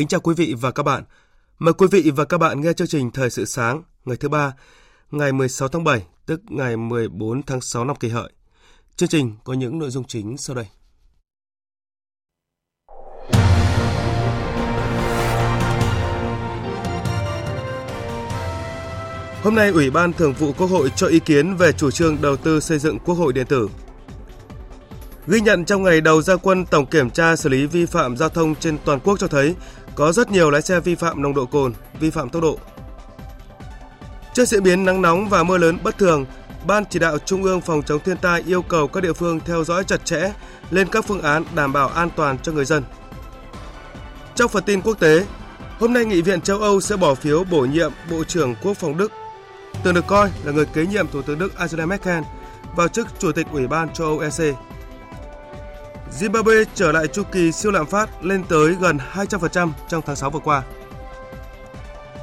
Kính chào quý vị và các bạn. Mời quý vị và các bạn nghe chương trình Thời sự sáng ngày thứ ba, ngày 16 tháng 7, tức ngày 14 tháng 6 năm kỳ hợi. Chương trình có những nội dung chính sau đây. Hôm nay, Ủy ban Thường vụ Quốc hội cho ý kiến về chủ trương đầu tư xây dựng Quốc hội điện tử. Ghi nhận trong ngày đầu gia quân tổng kiểm tra xử lý vi phạm giao thông trên toàn quốc cho thấy có rất nhiều lái xe vi phạm nồng độ cồn, vi phạm tốc độ. Trước diễn biến nắng nóng và mưa lớn bất thường, Ban chỉ đạo Trung ương phòng chống thiên tai yêu cầu các địa phương theo dõi chặt chẽ lên các phương án đảm bảo an toàn cho người dân. Trong phần tin quốc tế, hôm nay Nghị viện châu Âu sẽ bỏ phiếu bổ nhiệm Bộ trưởng Quốc phòng Đức, từng được coi là người kế nhiệm Thủ tướng Đức Angela Merkel vào chức Chủ tịch Ủy ban châu Âu EC. Zimbabwe trở lại chu kỳ siêu lạm phát lên tới gần 200% trong tháng 6 vừa qua.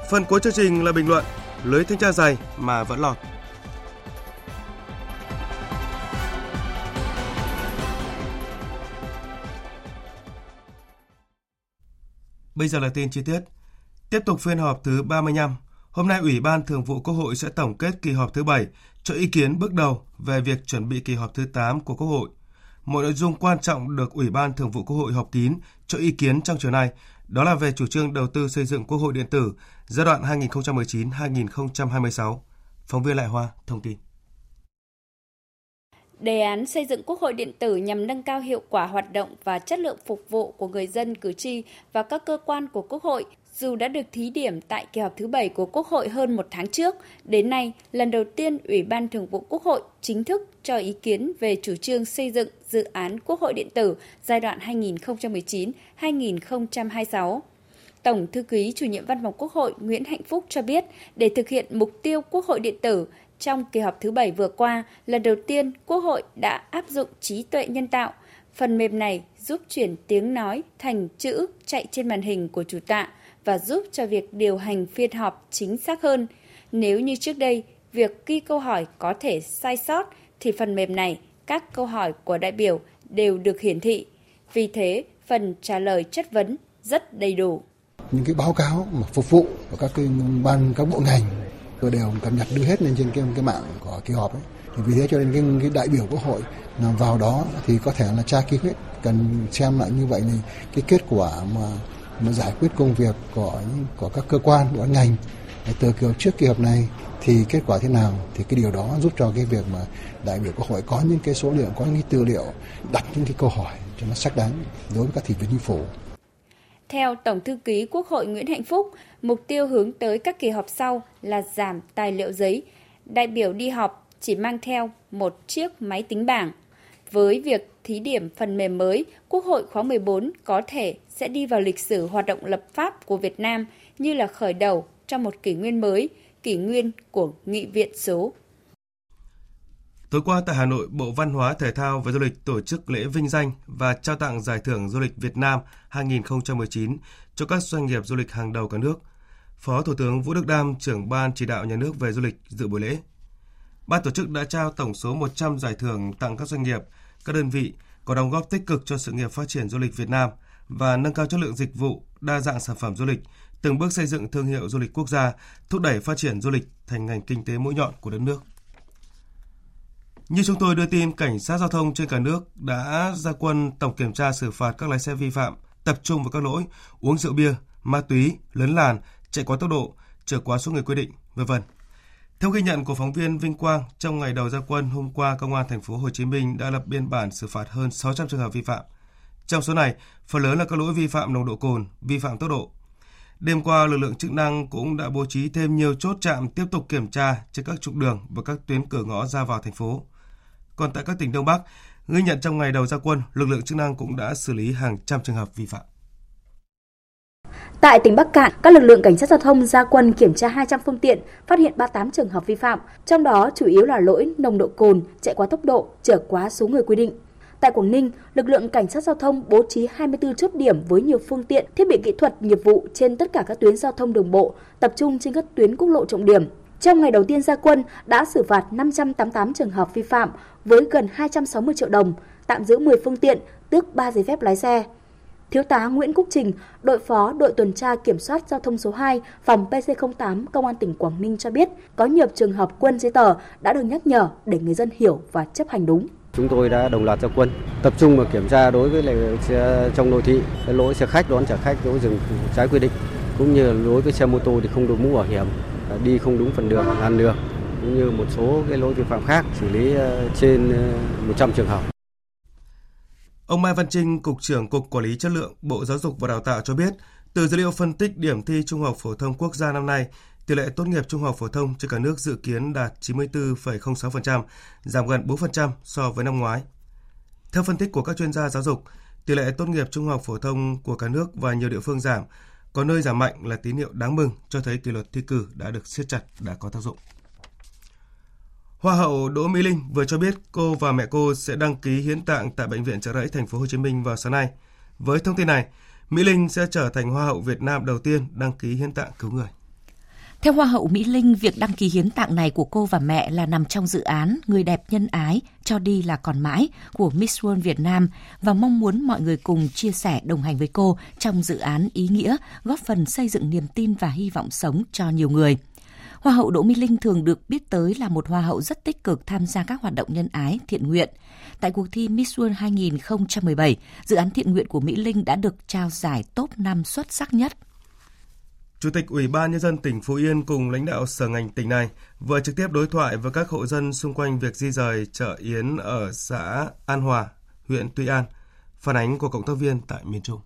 Phần cuối chương trình là bình luận lưới thanh tra dày mà vẫn lọt. Bây giờ là tin chi tiết. Tiếp tục phiên họp thứ 35, hôm nay Ủy ban Thường vụ Quốc hội sẽ tổng kết kỳ họp thứ 7 cho ý kiến bước đầu về việc chuẩn bị kỳ họp thứ 8 của Quốc hội. Một nội dung quan trọng được Ủy ban Thường vụ Quốc hội họp kín cho ý kiến trong chiều nay, đó là về chủ trương đầu tư xây dựng Quốc hội điện tử giai đoạn 2019-2026. Phóng viên Lại Hoa thông tin. Đề án xây dựng Quốc hội điện tử nhằm nâng cao hiệu quả hoạt động và chất lượng phục vụ của người dân, cử tri và các cơ quan của Quốc hội dù đã được thí điểm tại kỳ họp thứ bảy của Quốc hội hơn một tháng trước, đến nay, lần đầu tiên Ủy ban Thường vụ Quốc hội chính thức cho ý kiến về chủ trương xây dựng dự án Quốc hội điện tử giai đoạn 2019-2026. Tổng thư ký chủ nhiệm văn phòng Quốc hội Nguyễn Hạnh Phúc cho biết, để thực hiện mục tiêu Quốc hội điện tử, trong kỳ họp thứ bảy vừa qua, lần đầu tiên Quốc hội đã áp dụng trí tuệ nhân tạo. Phần mềm này giúp chuyển tiếng nói thành chữ chạy trên màn hình của chủ tọa và giúp cho việc điều hành phiên họp chính xác hơn. Nếu như trước đây, việc ghi câu hỏi có thể sai sót thì phần mềm này, các câu hỏi của đại biểu đều được hiển thị. Vì thế, phần trả lời chất vấn rất đầy đủ. Những cái báo cáo mà phục vụ của các cái ban các bộ ngành tôi đều cập nhật đưa hết lên trên cái, cái mạng của kỳ họp ấy. Thì vì thế cho nên cái, cái đại biểu quốc hội vào đó thì có thể là tra cứu hết cần xem lại như vậy thì cái kết quả mà mà giải quyết công việc của của các cơ quan của ngành từ kiểu trước kỳ họp này thì kết quả thế nào thì cái điều đó giúp cho cái việc mà đại biểu quốc hội có những cái số liệu có những cái tư liệu đặt những cái câu hỏi cho nó xác đáng đối với các thành viên chính phủ theo Tổng thư ký Quốc hội Nguyễn Hạnh Phúc, mục tiêu hướng tới các kỳ họp sau là giảm tài liệu giấy. Đại biểu đi họp chỉ mang theo một chiếc máy tính bảng. Với việc thí điểm phần mềm mới, Quốc hội khóa 14 có thể sẽ đi vào lịch sử hoạt động lập pháp của Việt Nam như là khởi đầu trong một kỷ nguyên mới, kỷ nguyên của nghị viện số. Tối qua tại Hà Nội, Bộ Văn hóa, Thể thao và Du lịch tổ chức lễ vinh danh và trao tặng giải thưởng du lịch Việt Nam 2019 cho các doanh nghiệp du lịch hàng đầu cả nước. Phó Thủ tướng Vũ Đức Đam, trưởng Ban chỉ đạo nhà nước về du lịch dự buổi lễ. Ban tổ chức đã trao tổng số 100 giải thưởng tặng các doanh nghiệp, các đơn vị có đóng góp tích cực cho sự nghiệp phát triển du lịch Việt Nam và nâng cao chất lượng dịch vụ, đa dạng sản phẩm du lịch, từng bước xây dựng thương hiệu du lịch quốc gia, thúc đẩy phát triển du lịch thành ngành kinh tế mũi nhọn của đất nước. Như chúng tôi đưa tin, cảnh sát giao thông trên cả nước đã ra quân tổng kiểm tra xử phạt các lái xe vi phạm, tập trung vào các lỗi uống rượu bia, ma túy, lấn làn, chạy quá tốc độ, trở quá số người quy định, v.v. Theo ghi nhận của phóng viên Vinh Quang, trong ngày đầu ra quân hôm qua, Công an thành phố Hồ Chí Minh đã lập biên bản xử phạt hơn 600 trường hợp vi phạm. Trong số này, phần lớn là các lỗi vi phạm nồng độ cồn, vi phạm tốc độ. Đêm qua, lực lượng chức năng cũng đã bố trí thêm nhiều chốt chạm tiếp tục kiểm tra trên các trục đường và các tuyến cửa ngõ ra vào thành phố. Còn tại các tỉnh Đông Bắc, ghi nhận trong ngày đầu ra quân, lực lượng chức năng cũng đã xử lý hàng trăm trường hợp vi phạm. Tại tỉnh Bắc Cạn, các lực lượng cảnh sát giao thông ra quân kiểm tra 200 phương tiện, phát hiện 38 trường hợp vi phạm, trong đó chủ yếu là lỗi nồng độ cồn, chạy quá tốc độ, chở quá số người quy định. Tại Quảng Ninh, lực lượng cảnh sát giao thông bố trí 24 chốt điểm với nhiều phương tiện, thiết bị kỹ thuật, nghiệp vụ trên tất cả các tuyến giao thông đường bộ, tập trung trên các tuyến quốc lộ trọng điểm. Trong ngày đầu tiên ra quân đã xử phạt 588 trường hợp vi phạm với gần 260 triệu đồng, tạm giữ 10 phương tiện, tước 3 giấy phép lái xe. Thiếu tá Nguyễn Quốc Trình, đội phó đội tuần tra kiểm soát giao thông số 2, phòng PC08 Công an tỉnh Quảng Ninh cho biết, có nhiều trường hợp quân giấy tờ đã được nhắc nhở để người dân hiểu và chấp hành đúng. Chúng tôi đã đồng loạt ra quân, tập trung vào kiểm tra đối với lại xe trong nội thị, lỗi xe khách đón trả khách lỗi dừng trái quy định, cũng như lỗi với xe mô tô thì không đội mũ bảo hiểm, à, đi không đúng phần đường, làn đường, cũng như một số cái lỗi vi phạm khác xử lý à, trên à, 100 trường hợp. Ông Mai Văn Trinh, Cục trưởng Cục Quản lý Chất lượng Bộ Giáo dục và Đào tạo cho biết, từ dữ liệu phân tích điểm thi Trung học phổ thông quốc gia năm nay, tỷ lệ tốt nghiệp trung học phổ thông trên cả nước dự kiến đạt 94,06%, giảm gần 4% so với năm ngoái. Theo phân tích của các chuyên gia giáo dục, tỷ lệ tốt nghiệp trung học phổ thông của cả nước và nhiều địa phương giảm, có nơi giảm mạnh là tín hiệu đáng mừng cho thấy kỷ luật thi cử đã được siết chặt đã có tác dụng. Hoa hậu Đỗ Mỹ Linh vừa cho biết cô và mẹ cô sẽ đăng ký hiến tạng tại bệnh viện Trợ Rẫy thành phố Hồ Chí Minh vào sáng nay. Với thông tin này, Mỹ Linh sẽ trở thành hoa hậu Việt Nam đầu tiên đăng ký hiến tạng cứu người. Theo Hoa hậu Mỹ Linh, việc đăng ký hiến tạng này của cô và mẹ là nằm trong dự án Người đẹp nhân ái, cho đi là còn mãi của Miss World Việt Nam và mong muốn mọi người cùng chia sẻ đồng hành với cô trong dự án ý nghĩa, góp phần xây dựng niềm tin và hy vọng sống cho nhiều người. Hoa hậu Đỗ Mỹ Linh thường được biết tới là một hoa hậu rất tích cực tham gia các hoạt động nhân ái, thiện nguyện. Tại cuộc thi Miss World 2017, dự án thiện nguyện của Mỹ Linh đã được trao giải top 5 xuất sắc nhất. Chủ tịch Ủy ban Nhân dân tỉnh Phú Yên cùng lãnh đạo sở ngành tỉnh này vừa trực tiếp đối thoại với các hộ dân xung quanh việc di rời chợ Yến ở xã An Hòa, huyện Tuy An. Phản ánh của cộng tác viên tại miền Trung.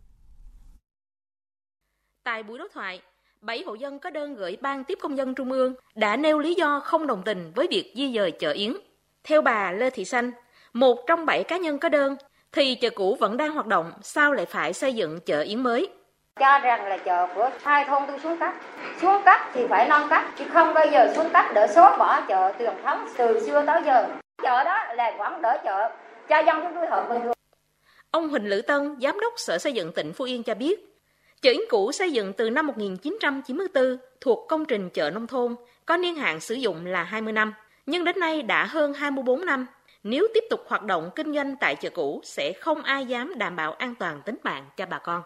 Tại buổi đối thoại, 7 hộ dân có đơn gửi Ban tiếp công dân Trung ương đã nêu lý do không đồng tình với việc di dời chợ Yến. Theo bà Lê Thị Xanh, một trong 7 cá nhân có đơn, thì chợ cũ vẫn đang hoạt động, sao lại phải xây dựng chợ Yến mới? Cho rằng là chợ của hai thôn tôi xuống cấp. Xuống cấp thì phải nâng cấp, chứ không bao giờ xuống cấp để xóa bỏ chợ truyền thống từ xưa tới giờ. Chợ đó là vẫn đỡ chợ, cho dân chúng tôi hợp bình thường. Ông Huỳnh Lữ Tân, Giám đốc Sở Xây dựng tỉnh Phú Yên cho biết, Chợ Yến cũ xây dựng từ năm 1994 thuộc công trình chợ nông thôn, có niên hạn sử dụng là 20 năm, nhưng đến nay đã hơn 24 năm. Nếu tiếp tục hoạt động kinh doanh tại chợ cũ sẽ không ai dám đảm bảo an toàn tính mạng cho bà con.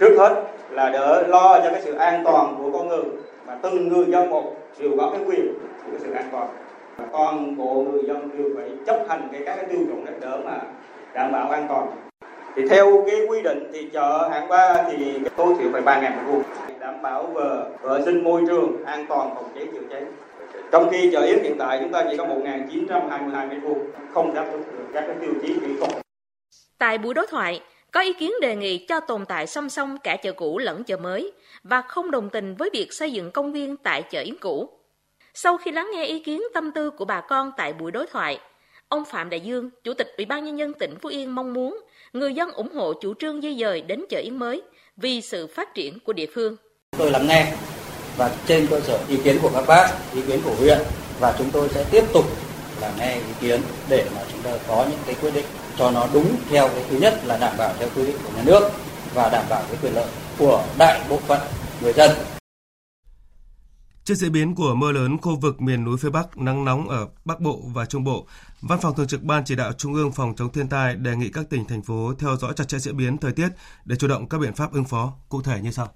Trước hết là đỡ lo cho cái sự an toàn của con người và từng người dân một đều có cái quyền của cái sự an toàn. Và toàn bộ người dân đều phải chấp hành cái các cái tiêu chuẩn để đỡ mà đảm bảo an toàn thì theo cái quy định thì chợ hạng ba thì tối thiểu phải ba ngàn mét vuông đảm bảo về vệ sinh môi trường an toàn phòng cháy chữa cháy. Trong khi chợ yến hiện tại chúng ta chỉ có 1.922 mét vuông không đáp ứng được các cái tiêu chí kỹ thuật. Tại buổi đối thoại có ý kiến đề nghị cho tồn tại song song cả chợ cũ lẫn chợ mới và không đồng tình với việc xây dựng công viên tại chợ Yến cũ. Sau khi lắng nghe ý kiến tâm tư của bà con tại buổi đối thoại, ông Phạm Đại Dương, Chủ tịch Ủy ban Nhân dân tỉnh Phú Yên mong muốn người dân ủng hộ chủ trương di dời đến chợ Yến mới vì sự phát triển của địa phương. Tôi lắng nghe và trên cơ sở ý kiến của các bác, ý kiến của huyện và chúng tôi sẽ tiếp tục là nghe ý kiến để mà chúng ta có những cái quyết định cho nó đúng theo cái thứ nhất là đảm bảo theo quy định của nhà nước và đảm bảo cái quyền lợi của đại bộ phận người dân Trước diễn biến của mưa lớn khu vực miền núi phía Bắc, nắng nóng ở Bắc Bộ và Trung Bộ, Văn phòng Thường trực Ban Chỉ đạo Trung ương phòng chống thiên tai đề nghị các tỉnh, thành phố theo dõi chặt chẽ diễn biến thời tiết để chủ động các biện pháp ứng phó, cụ thể như sau.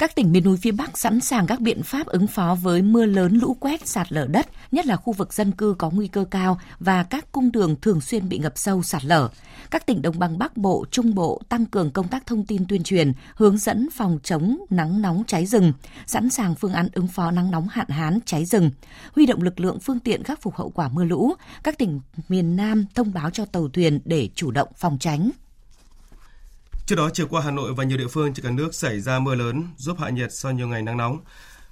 Các tỉnh miền núi phía Bắc sẵn sàng các biện pháp ứng phó với mưa lớn lũ quét sạt lở đất, nhất là khu vực dân cư có nguy cơ cao và các cung đường thường xuyên bị ngập sâu sạt lở. Các tỉnh đồng bằng Bắc Bộ, Trung Bộ tăng cường công tác thông tin tuyên truyền, hướng dẫn phòng chống nắng nóng cháy rừng, sẵn sàng phương án ứng phó nắng nóng hạn hán cháy rừng, huy động lực lượng phương tiện khắc phục hậu quả mưa lũ. Các tỉnh miền Nam thông báo cho tàu thuyền để chủ động phòng tránh. Trước đó, chiều qua Hà Nội và nhiều địa phương trên cả nước xảy ra mưa lớn giúp hạ nhiệt sau nhiều ngày nắng nóng.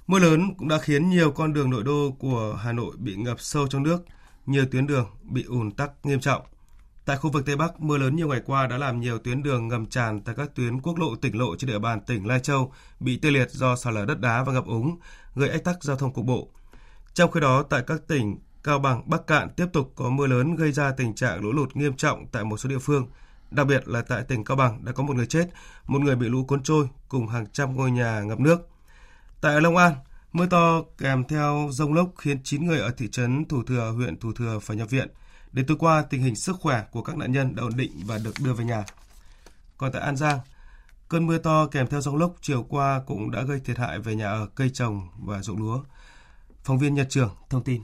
Mưa lớn cũng đã khiến nhiều con đường nội đô của Hà Nội bị ngập sâu trong nước, nhiều tuyến đường bị ùn tắc nghiêm trọng. Tại khu vực Tây Bắc, mưa lớn nhiều ngày qua đã làm nhiều tuyến đường ngầm tràn tại các tuyến quốc lộ tỉnh lộ trên địa bàn tỉnh Lai Châu bị tê liệt do sạt lở đất đá và ngập úng, gây ách tắc giao thông cục bộ. Trong khi đó, tại các tỉnh Cao Bằng, Bắc Cạn tiếp tục có mưa lớn gây ra tình trạng lũ lụt nghiêm trọng tại một số địa phương – Đặc biệt là tại tỉnh Cao Bằng đã có một người chết, một người bị lũ cuốn trôi cùng hàng trăm ngôi nhà ngập nước. Tại Long An, mưa to kèm theo rông lốc khiến 9 người ở thị trấn Thủ Thừa, huyện Thủ Thừa phải nhập viện. Đến tối qua, tình hình sức khỏe của các nạn nhân đã ổn định và được đưa về nhà. Còn tại An Giang, cơn mưa to kèm theo rông lốc chiều qua cũng đã gây thiệt hại về nhà ở cây trồng và ruộng lúa. Phóng viên Nhật Trường thông tin.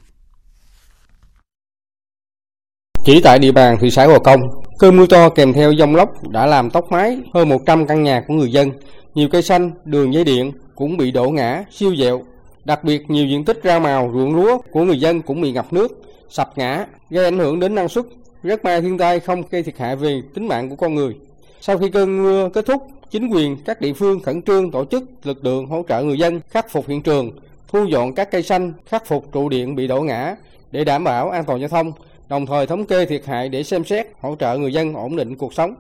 Chỉ tại địa bàn thị xã Gò Công, cơn mưa to kèm theo dông lốc đã làm tốc mái hơn 100 căn nhà của người dân. Nhiều cây xanh, đường dây điện cũng bị đổ ngã, siêu dẹo. Đặc biệt nhiều diện tích rau màu, ruộng lúa của người dân cũng bị ngập nước, sập ngã, gây ảnh hưởng đến năng suất. Rất may thiên tai không gây thiệt hại về tính mạng của con người. Sau khi cơn mưa kết thúc, chính quyền các địa phương khẩn trương tổ chức lực lượng hỗ trợ người dân khắc phục hiện trường, thu dọn các cây xanh, khắc phục trụ điện bị đổ ngã để đảm bảo an toàn giao thông đồng thời thống kê thiệt hại để xem xét hỗ trợ người dân ổn định cuộc sống.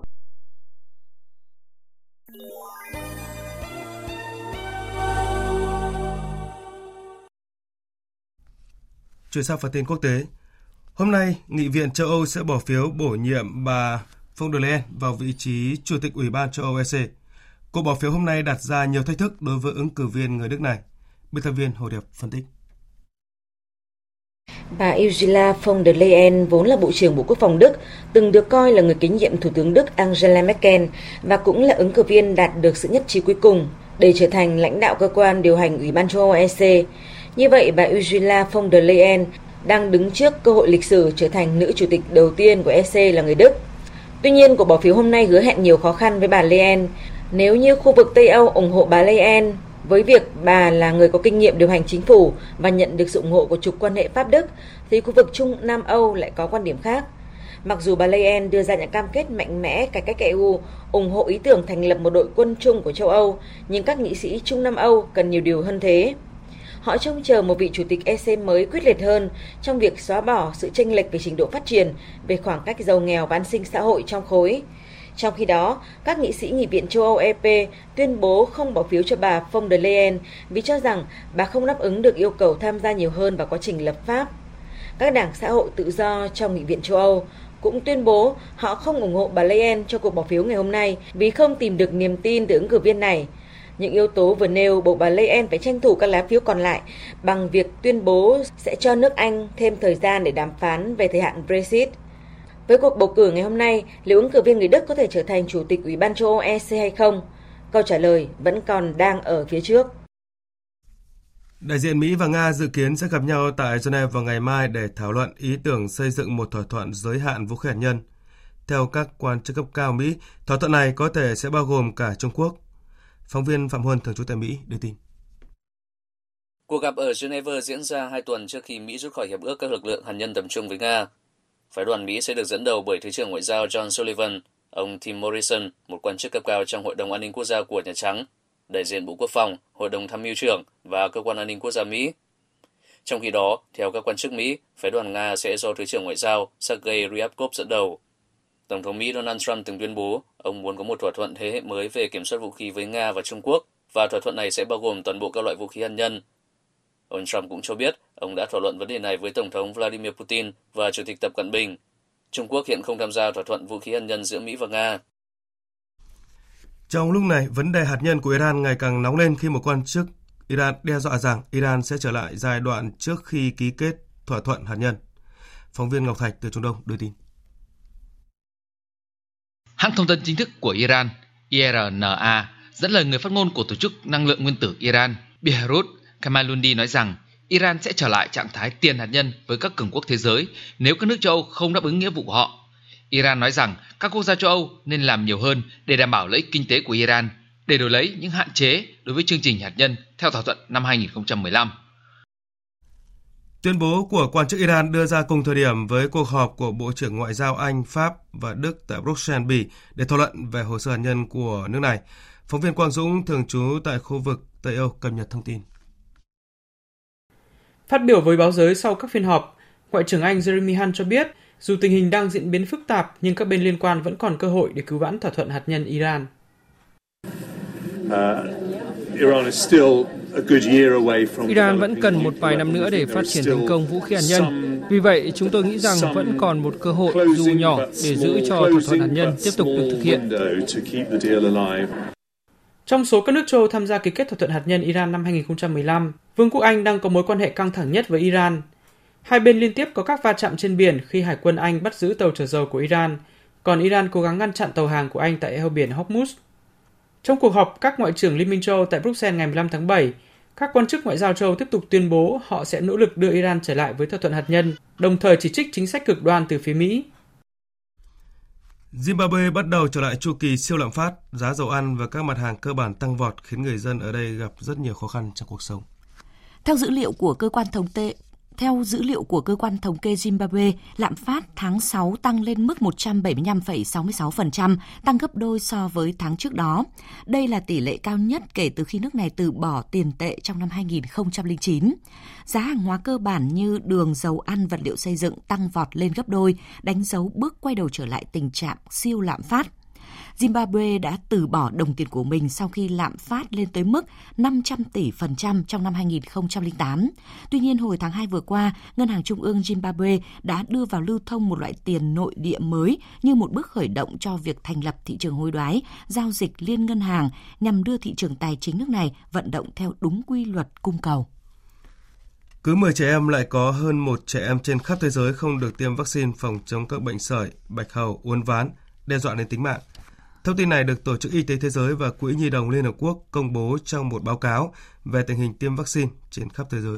Chuyển sang phần tin quốc tế. Hôm nay, Nghị viện châu Âu sẽ bỏ phiếu bổ nhiệm bà von der Leyen vào vị trí Chủ tịch Ủy ban châu Âu EC. Cuộc bỏ phiếu hôm nay đặt ra nhiều thách thức đối với ứng cử viên người Đức này. Biên tập viên Hồ Điệp phân tích. Bà Ursula von der Leyen vốn là Bộ trưởng Bộ Quốc phòng Đức, từng được coi là người kế nhiệm Thủ tướng Đức Angela Merkel và cũng là ứng cử viên đạt được sự nhất trí cuối cùng để trở thành lãnh đạo cơ quan điều hành Ủy ban châu Âu EC. Như vậy, bà Ursula von der Leyen đang đứng trước cơ hội lịch sử trở thành nữ chủ tịch đầu tiên của EC là người Đức. Tuy nhiên, cuộc bỏ phiếu hôm nay hứa hẹn nhiều khó khăn với bà Leyen. Nếu như khu vực Tây Âu ủng hộ bà Leyen với việc bà là người có kinh nghiệm điều hành chính phủ và nhận được sự ủng hộ của trục quan hệ Pháp-Đức, thì khu vực Trung Nam Âu lại có quan điểm khác. Mặc dù bà Leyen đưa ra những cam kết mạnh mẽ cải cách EU, ủng hộ ý tưởng thành lập một đội quân chung của châu Âu, nhưng các nghị sĩ Trung Nam Âu cần nhiều điều hơn thế. Họ trông chờ một vị chủ tịch EC mới quyết liệt hơn trong việc xóa bỏ sự chênh lệch về trình độ phát triển, về khoảng cách giàu nghèo và an sinh xã hội trong khối. Trong khi đó, các nghị sĩ nghị viện châu Âu EP tuyên bố không bỏ phiếu cho bà von der Leyen vì cho rằng bà không đáp ứng được yêu cầu tham gia nhiều hơn vào quá trình lập pháp. Các đảng xã hội tự do trong nghị viện châu Âu cũng tuyên bố họ không ủng hộ bà Leyen cho cuộc bỏ phiếu ngày hôm nay vì không tìm được niềm tin từ ứng cử viên này. Những yếu tố vừa nêu buộc bà Leyen phải tranh thủ các lá phiếu còn lại bằng việc tuyên bố sẽ cho nước Anh thêm thời gian để đàm phán về thời hạn Brexit. Với cuộc bầu cử ngày hôm nay, liệu ứng cử viên người Đức có thể trở thành chủ tịch Ủy ban châu Âu EC hay không? Câu trả lời vẫn còn đang ở phía trước. Đại diện Mỹ và Nga dự kiến sẽ gặp nhau tại Geneva vào ngày mai để thảo luận ý tưởng xây dựng một thỏa thuận giới hạn vũ khí hạt nhân. Theo các quan chức cấp cao Mỹ, thỏa thuận này có thể sẽ bao gồm cả Trung Quốc. Phóng viên Phạm Huân, thường trú tại Mỹ, đưa tin. Cuộc gặp ở Geneva diễn ra hai tuần trước khi Mỹ rút khỏi hiệp ước các lực lượng hạt nhân tầm trung với Nga. Phái đoàn Mỹ sẽ được dẫn đầu bởi Thứ trưởng Ngoại giao John Sullivan, ông Tim Morrison, một quan chức cấp cao trong Hội đồng An ninh Quốc gia của Nhà Trắng, đại diện Bộ Quốc phòng, Hội đồng Tham mưu trưởng và Cơ quan An ninh Quốc gia Mỹ. Trong khi đó, theo các quan chức Mỹ, phái đoàn Nga sẽ do Thứ trưởng Ngoại giao Sergei Ryabkov dẫn đầu. Tổng thống Mỹ Donald Trump từng tuyên bố ông muốn có một thỏa thuận thế hệ mới về kiểm soát vũ khí với Nga và Trung Quốc, và thỏa thuận này sẽ bao gồm toàn bộ các loại vũ khí hạt nhân. Ông Trump cũng cho biết ông đã thảo luận vấn đề này với Tổng thống Vladimir Putin và Chủ tịch Tập Cận Bình. Trung Quốc hiện không tham gia thỏa thuận vũ khí hạt nhân giữa Mỹ và Nga. Trong lúc này, vấn đề hạt nhân của Iran ngày càng nóng lên khi một quan chức Iran đe dọa rằng Iran sẽ trở lại giai đoạn trước khi ký kết thỏa thuận hạt nhân. Phóng viên Ngọc Thạch từ Trung Đông đưa tin. Hãng thông tấn chính thức của Iran, IRNA, Dẫn lời người phát ngôn của Tổ chức Năng lượng Nguyên tử Iran, Behrut Kamalundi nói rằng Iran sẽ trở lại trạng thái tiền hạt nhân với các cường quốc thế giới nếu các nước châu Âu không đáp ứng nghĩa vụ của họ. Iran nói rằng các quốc gia châu Âu nên làm nhiều hơn để đảm bảo lợi ích kinh tế của Iran, để đổi lấy những hạn chế đối với chương trình hạt nhân theo thỏa thuận năm 2015. Tuyên bố của quan chức Iran đưa ra cùng thời điểm với cuộc họp của Bộ trưởng Ngoại giao Anh, Pháp và Đức tại Bruxelles, Bỉ để thảo luận về hồ sơ hạt nhân của nước này. Phóng viên Quang Dũng thường trú tại khu vực Tây Âu cập nhật thông tin. Phát biểu với báo giới sau các phiên họp, Ngoại trưởng Anh Jeremy Hunt cho biết dù tình hình đang diễn biến phức tạp nhưng các bên liên quan vẫn còn cơ hội để cứu vãn thỏa thuận hạt nhân Iran. Uh, Iran vẫn cần một vài năm nữa để phát triển thành công vũ khí hạt nhân. Vì vậy, chúng tôi nghĩ rằng vẫn còn một cơ hội dù nhỏ để giữ cho thỏa thuận hạt nhân tiếp tục được thực hiện. Trong số các nước châu tham gia ký kết thỏa thuận hạt nhân Iran năm 2015, Vương quốc Anh đang có mối quan hệ căng thẳng nhất với Iran. Hai bên liên tiếp có các va chạm trên biển khi Hải quân Anh bắt giữ tàu chở dầu của Iran, còn Iran cố gắng ngăn chặn tàu hàng của Anh tại eo biển Hormuz. Trong cuộc họp các ngoại trưởng Liên minh châu tại Bruxelles ngày 15 tháng 7, các quan chức ngoại giao châu tiếp tục tuyên bố họ sẽ nỗ lực đưa Iran trở lại với thỏa thuận hạt nhân, đồng thời chỉ trích chính sách cực đoan từ phía Mỹ. Zimbabwe bắt đầu trở lại chu kỳ siêu lạm phát, giá dầu ăn và các mặt hàng cơ bản tăng vọt khiến người dân ở đây gặp rất nhiều khó khăn trong cuộc sống. Theo dữ liệu của cơ quan thống kê theo dữ liệu của cơ quan thống kê Zimbabwe, lạm phát tháng 6 tăng lên mức 175,66%, tăng gấp đôi so với tháng trước đó. Đây là tỷ lệ cao nhất kể từ khi nước này từ bỏ tiền tệ trong năm 2009. Giá hàng hóa cơ bản như đường, dầu ăn, vật liệu xây dựng tăng vọt lên gấp đôi, đánh dấu bước quay đầu trở lại tình trạng siêu lạm phát. Zimbabwe đã từ bỏ đồng tiền của mình sau khi lạm phát lên tới mức 500 tỷ phần trăm trong năm 2008. Tuy nhiên, hồi tháng 2 vừa qua, Ngân hàng Trung ương Zimbabwe đã đưa vào lưu thông một loại tiền nội địa mới như một bước khởi động cho việc thành lập thị trường hối đoái, giao dịch liên ngân hàng nhằm đưa thị trường tài chính nước này vận động theo đúng quy luật cung cầu. Cứ 10 trẻ em lại có hơn một trẻ em trên khắp thế giới không được tiêm vaccine phòng chống các bệnh sởi, bạch hầu, uốn ván, đe dọa đến tính mạng. Thông tin này được Tổ chức Y tế Thế giới và Quỹ Nhi đồng Liên Hợp Quốc công bố trong một báo cáo về tình hình tiêm vaccine trên khắp thế giới.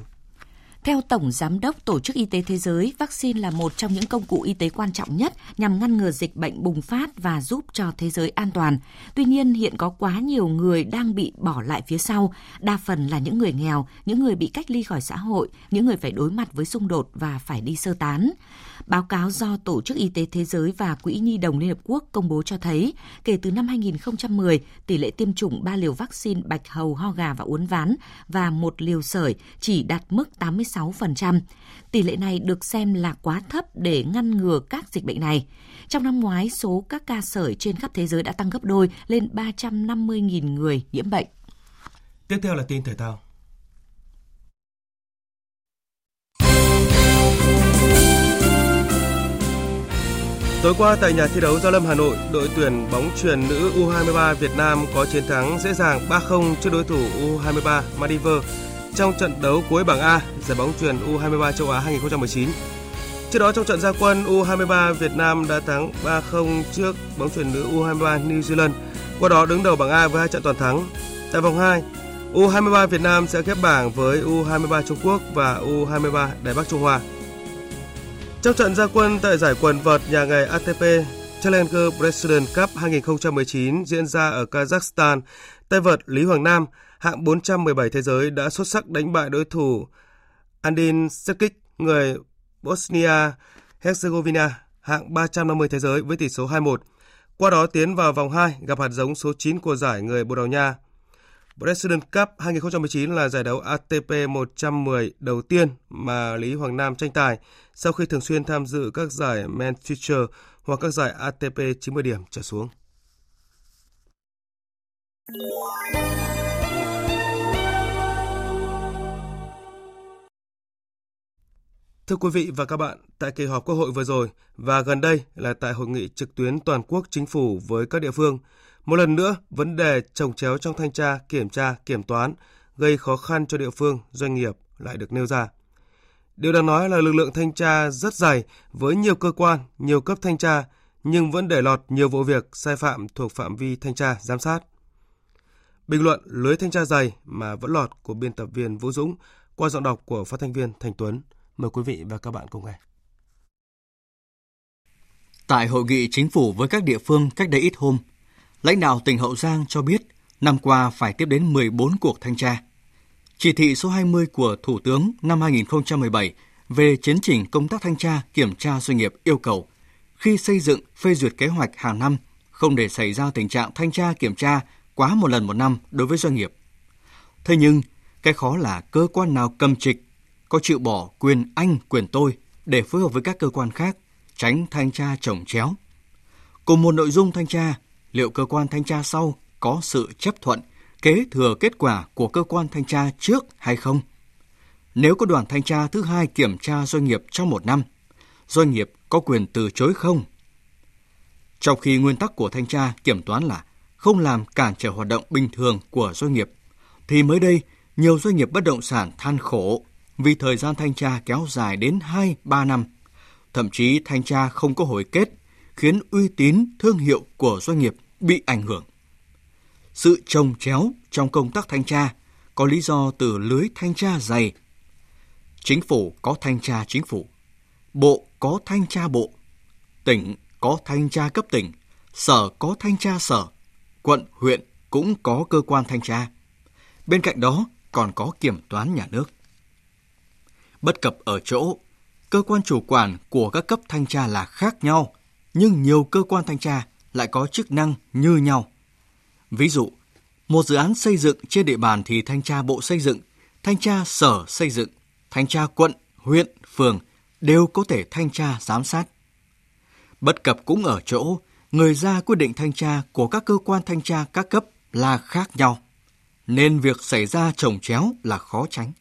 Theo Tổng Giám đốc Tổ chức Y tế Thế giới, vaccine là một trong những công cụ y tế quan trọng nhất nhằm ngăn ngừa dịch bệnh bùng phát và giúp cho thế giới an toàn. Tuy nhiên, hiện có quá nhiều người đang bị bỏ lại phía sau, đa phần là những người nghèo, những người bị cách ly khỏi xã hội, những người phải đối mặt với xung đột và phải đi sơ tán. Báo cáo do Tổ chức Y tế Thế giới và Quỹ Nhi đồng Liên Hợp Quốc công bố cho thấy, kể từ năm 2010, tỷ lệ tiêm chủng 3 liều vaccine bạch hầu, ho gà và uốn ván và một liều sởi chỉ đạt mức 86%. Tỷ lệ này được xem là quá thấp để ngăn ngừa các dịch bệnh này. Trong năm ngoái, số các ca sởi trên khắp thế giới đã tăng gấp đôi lên 350.000 người nhiễm bệnh. Tiếp theo là tin thể thao. Tối qua tại nhà thi đấu Gia Lâm Hà Nội, đội tuyển bóng chuyền nữ U23 Việt Nam có chiến thắng dễ dàng 3-0 trước đối thủ U23 Maldives trong trận đấu cuối bảng A giải bóng chuyền U23 châu Á 2019. Trước đó trong trận gia quân, U23 Việt Nam đã thắng 3-0 trước bóng chuyền nữ U23 New Zealand, qua đó đứng đầu bảng A với hai trận toàn thắng. Tại vòng 2, U23 Việt Nam sẽ ghép bảng với U23 Trung Quốc và U23 Đài Bắc Trung Hoa. Trong trận gia quân tại giải quần vợt nhà nghề ATP Challenger President Cup 2019 diễn ra ở Kazakhstan, tay vợt Lý Hoàng Nam, hạng 417 thế giới đã xuất sắc đánh bại đối thủ Andin Sekic, người Bosnia Herzegovina, hạng 350 thế giới với tỷ số 2-1. Qua đó tiến vào vòng 2 gặp hạt giống số 9 của giải người Bồ Đào Nha. President Cup 2019 là giải đấu ATP 110 đầu tiên mà Lý Hoàng Nam tranh tài sau khi thường xuyên tham dự các giải Men Future hoặc các giải ATP 90 điểm trở xuống. Thưa quý vị và các bạn, tại kỳ họp Quốc hội vừa rồi và gần đây là tại hội nghị trực tuyến toàn quốc chính phủ với các địa phương, một lần nữa vấn đề trồng chéo trong thanh tra, kiểm tra, kiểm toán gây khó khăn cho địa phương, doanh nghiệp lại được nêu ra. Điều đáng nói là lực lượng thanh tra rất dày với nhiều cơ quan, nhiều cấp thanh tra nhưng vẫn để lọt nhiều vụ việc sai phạm thuộc phạm vi thanh tra giám sát. Bình luận lưới thanh tra dày mà vẫn lọt của biên tập viên Vũ Dũng qua giọng đọc của phát thanh viên Thành Tuấn. Mời quý vị và các bạn cùng nghe. Tại hội nghị chính phủ với các địa phương cách đây ít hôm, lãnh đạo tỉnh Hậu Giang cho biết năm qua phải tiếp đến 14 cuộc thanh tra. Chỉ thị số 20 của Thủ tướng năm 2017 về chiến chỉnh công tác thanh tra kiểm tra doanh nghiệp yêu cầu khi xây dựng phê duyệt kế hoạch hàng năm không để xảy ra tình trạng thanh tra kiểm tra quá một lần một năm đối với doanh nghiệp. Thế nhưng, cái khó là cơ quan nào cầm trịch, có chịu bỏ quyền anh, quyền tôi để phối hợp với các cơ quan khác, tránh thanh tra trồng chéo. Cùng một nội dung thanh tra, liệu cơ quan thanh tra sau có sự chấp thuận, kế thừa kết quả của cơ quan thanh tra trước hay không? Nếu có đoàn thanh tra thứ hai kiểm tra doanh nghiệp trong một năm, doanh nghiệp có quyền từ chối không? Trong khi nguyên tắc của thanh tra kiểm toán là không làm cản trở hoạt động bình thường của doanh nghiệp, thì mới đây nhiều doanh nghiệp bất động sản than khổ vì thời gian thanh tra kéo dài đến 2-3 năm. Thậm chí thanh tra không có hồi kết, khiến uy tín thương hiệu của doanh nghiệp bị ảnh hưởng. Sự trồng chéo trong công tác thanh tra có lý do từ lưới thanh tra dày. Chính phủ có thanh tra chính phủ, bộ có thanh tra bộ, tỉnh có thanh tra cấp tỉnh, sở có thanh tra sở, quận, huyện cũng có cơ quan thanh tra. Bên cạnh đó còn có kiểm toán nhà nước. Bất cập ở chỗ, cơ quan chủ quản của các cấp thanh tra là khác nhau, nhưng nhiều cơ quan thanh tra lại có chức năng như nhau. Ví dụ, một dự án xây dựng trên địa bàn thì thanh tra bộ xây dựng, thanh tra sở xây dựng, thanh tra quận, huyện, phường đều có thể thanh tra giám sát. Bất cập cũng ở chỗ người ra quyết định thanh tra của các cơ quan thanh tra các cấp là khác nhau, nên việc xảy ra trồng chéo là khó tránh.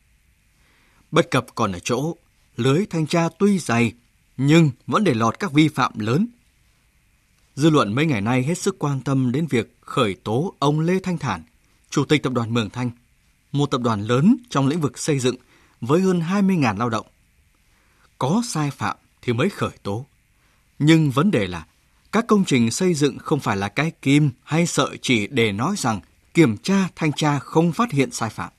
Bất cập còn ở chỗ lưới thanh tra tuy dày nhưng vẫn để lọt các vi phạm lớn. Dư luận mấy ngày nay hết sức quan tâm đến việc khởi tố ông Lê Thanh Thản, Chủ tịch Tập đoàn Mường Thanh, một tập đoàn lớn trong lĩnh vực xây dựng với hơn 20.000 lao động. Có sai phạm thì mới khởi tố. Nhưng vấn đề là các công trình xây dựng không phải là cái kim hay sợi chỉ để nói rằng kiểm tra thanh tra không phát hiện sai phạm.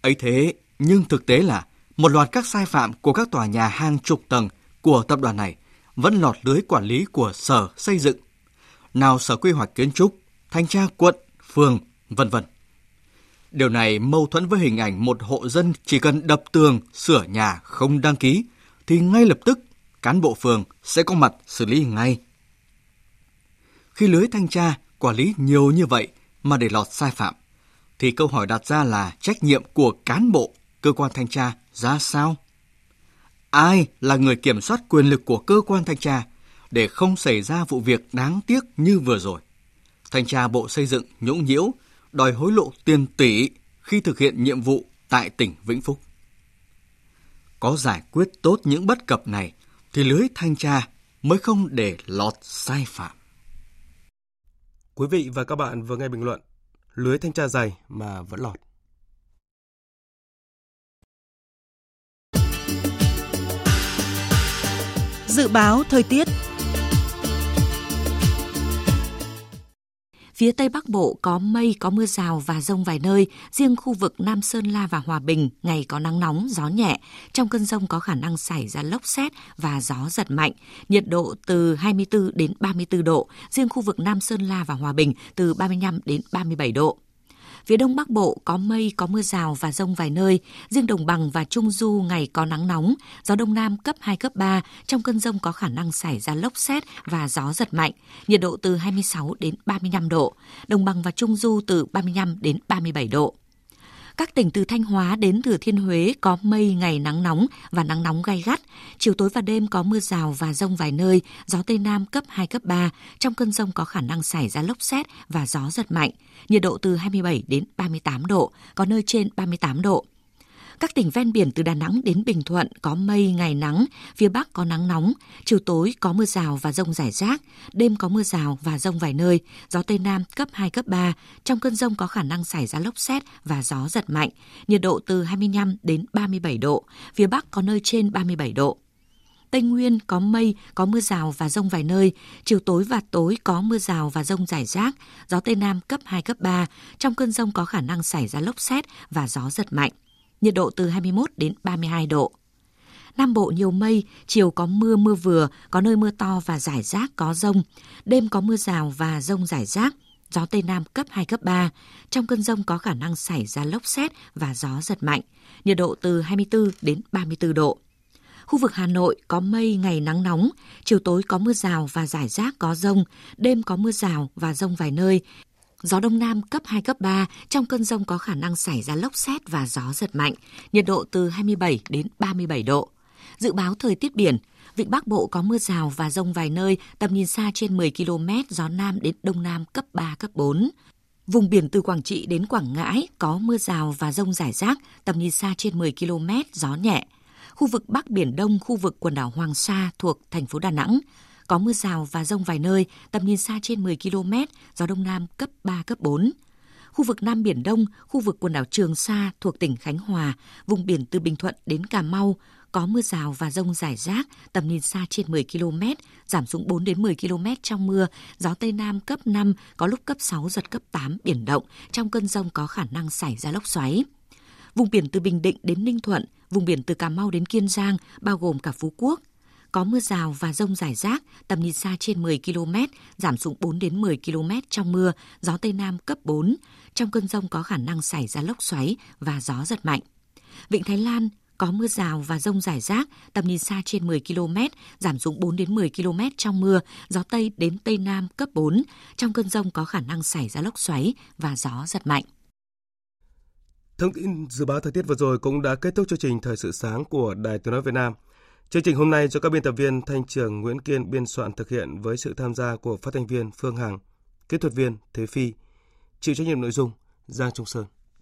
Ấy thế, nhưng thực tế là một loạt các sai phạm của các tòa nhà hàng chục tầng của tập đoàn này vẫn lọt lưới quản lý của Sở Xây dựng, nào Sở Quy hoạch Kiến trúc, Thanh tra quận, phường, vân vân. Điều này mâu thuẫn với hình ảnh một hộ dân chỉ cần đập tường, sửa nhà không đăng ký thì ngay lập tức cán bộ phường sẽ có mặt xử lý ngay. Khi lưới thanh tra quản lý nhiều như vậy mà để lọt sai phạm, thì câu hỏi đặt ra là trách nhiệm của cán bộ cơ quan thanh tra ra sao? Ai là người kiểm soát quyền lực của cơ quan thanh tra để không xảy ra vụ việc đáng tiếc như vừa rồi? Thanh tra Bộ Xây dựng nhũng nhiễu, đòi hối lộ tiền tỷ khi thực hiện nhiệm vụ tại tỉnh Vĩnh Phúc. Có giải quyết tốt những bất cập này thì lưới thanh tra mới không để lọt sai phạm. Quý vị và các bạn vừa nghe bình luận lưới thanh tra dày mà vẫn lọt. Dự báo thời tiết Phía Tây Bắc Bộ có mây, có mưa rào và rông vài nơi. Riêng khu vực Nam Sơn La và Hòa Bình, ngày có nắng nóng, gió nhẹ. Trong cơn rông có khả năng xảy ra lốc xét và gió giật mạnh. Nhiệt độ từ 24 đến 34 độ. Riêng khu vực Nam Sơn La và Hòa Bình từ 35 đến 37 độ. Phía Đông Bắc Bộ có mây, có mưa rào và rông vài nơi. Riêng Đồng Bằng và Trung Du ngày có nắng nóng. Gió Đông Nam cấp 2, cấp 3. Trong cơn rông có khả năng xảy ra lốc xét và gió giật mạnh. Nhiệt độ từ 26 đến 35 độ. Đồng Bằng và Trung Du từ 35 đến 37 độ. Các tỉnh từ Thanh Hóa đến Thừa Thiên Huế có mây ngày nắng nóng và nắng nóng gai gắt. Chiều tối và đêm có mưa rào và rông vài nơi, gió Tây Nam cấp 2, cấp 3. Trong cơn rông có khả năng xảy ra lốc xét và gió giật mạnh. Nhiệt độ từ 27 đến 38 độ, có nơi trên 38 độ. Các tỉnh ven biển từ Đà Nẵng đến Bình Thuận có mây, ngày nắng, phía Bắc có nắng nóng, chiều tối có mưa rào và rông rải rác, đêm có mưa rào và rông vài nơi, gió Tây Nam cấp 2, cấp 3. Trong cơn rông có khả năng xảy ra lốc xét và gió giật mạnh, nhiệt độ từ 25 đến 37 độ, phía Bắc có nơi trên 37 độ. Tây Nguyên có mây, có mưa rào và rông vài nơi, chiều tối và tối có mưa rào và rông rải rác, gió Tây Nam cấp 2, cấp 3. Trong cơn rông có khả năng xảy ra lốc xét và gió giật mạnh. Nhiệt độ từ 21 đến 32 độ. Nam Bộ nhiều mây, chiều có mưa mưa vừa, có nơi mưa to và rải rác có rông. Đêm có mưa rào và rông rải rác, gió Tây Nam cấp 2, cấp 3. Trong cơn rông có khả năng xảy ra lốc xét và gió giật mạnh. Nhiệt độ từ 24 đến 34 độ. Khu vực Hà Nội có mây, ngày nắng nóng, chiều tối có mưa rào và rải rác có rông, đêm có mưa rào và rông vài nơi. Gió Đông Nam cấp 2, cấp 3, trong cơn rông có khả năng xảy ra lốc xét và gió giật mạnh, nhiệt độ từ 27 đến 37 độ. Dự báo thời tiết biển, Vịnh Bắc Bộ có mưa rào và rông vài nơi, tầm nhìn xa trên 10 km, gió Nam đến Đông Nam cấp 3, cấp 4. Vùng biển từ Quảng Trị đến Quảng Ngãi có mưa rào và rông rải rác, tầm nhìn xa trên 10 km, gió nhẹ. Khu vực Bắc Biển Đông, khu vực quần đảo Hoàng Sa thuộc thành phố Đà Nẵng, có mưa rào và rông vài nơi, tầm nhìn xa trên 10 km, gió Đông Nam cấp 3, cấp 4. Khu vực Nam Biển Đông, khu vực quần đảo Trường Sa thuộc tỉnh Khánh Hòa, vùng biển từ Bình Thuận đến Cà Mau, có mưa rào và rông rải rác, tầm nhìn xa trên 10 km, giảm xuống 4 đến 10 km trong mưa, gió Tây Nam cấp 5, có lúc cấp 6, giật cấp 8, biển động, trong cơn rông có khả năng xảy ra lốc xoáy. Vùng biển từ Bình Định đến Ninh Thuận, vùng biển từ Cà Mau đến Kiên Giang, bao gồm cả Phú Quốc, có mưa rào và rông rải rác, tầm nhìn xa trên 10 km, giảm xuống 4 đến 10 km trong mưa, gió Tây Nam cấp 4. Trong cơn rông có khả năng xảy ra lốc xoáy và gió giật mạnh. Vịnh Thái Lan có mưa rào và rông rải rác, tầm nhìn xa trên 10 km, giảm xuống 4 đến 10 km trong mưa, gió Tây đến Tây Nam cấp 4. Trong cơn rông có khả năng xảy ra lốc xoáy và gió giật mạnh. Thông tin dự báo thời tiết vừa rồi cũng đã kết thúc chương trình Thời sự sáng của Đài Tiếng Nói Việt Nam. Chương trình hôm nay do các biên tập viên Thanh Trường Nguyễn Kiên biên soạn thực hiện với sự tham gia của phát thanh viên Phương Hằng, kỹ thuật viên Thế Phi, chịu trách nhiệm nội dung Giang Trung Sơn.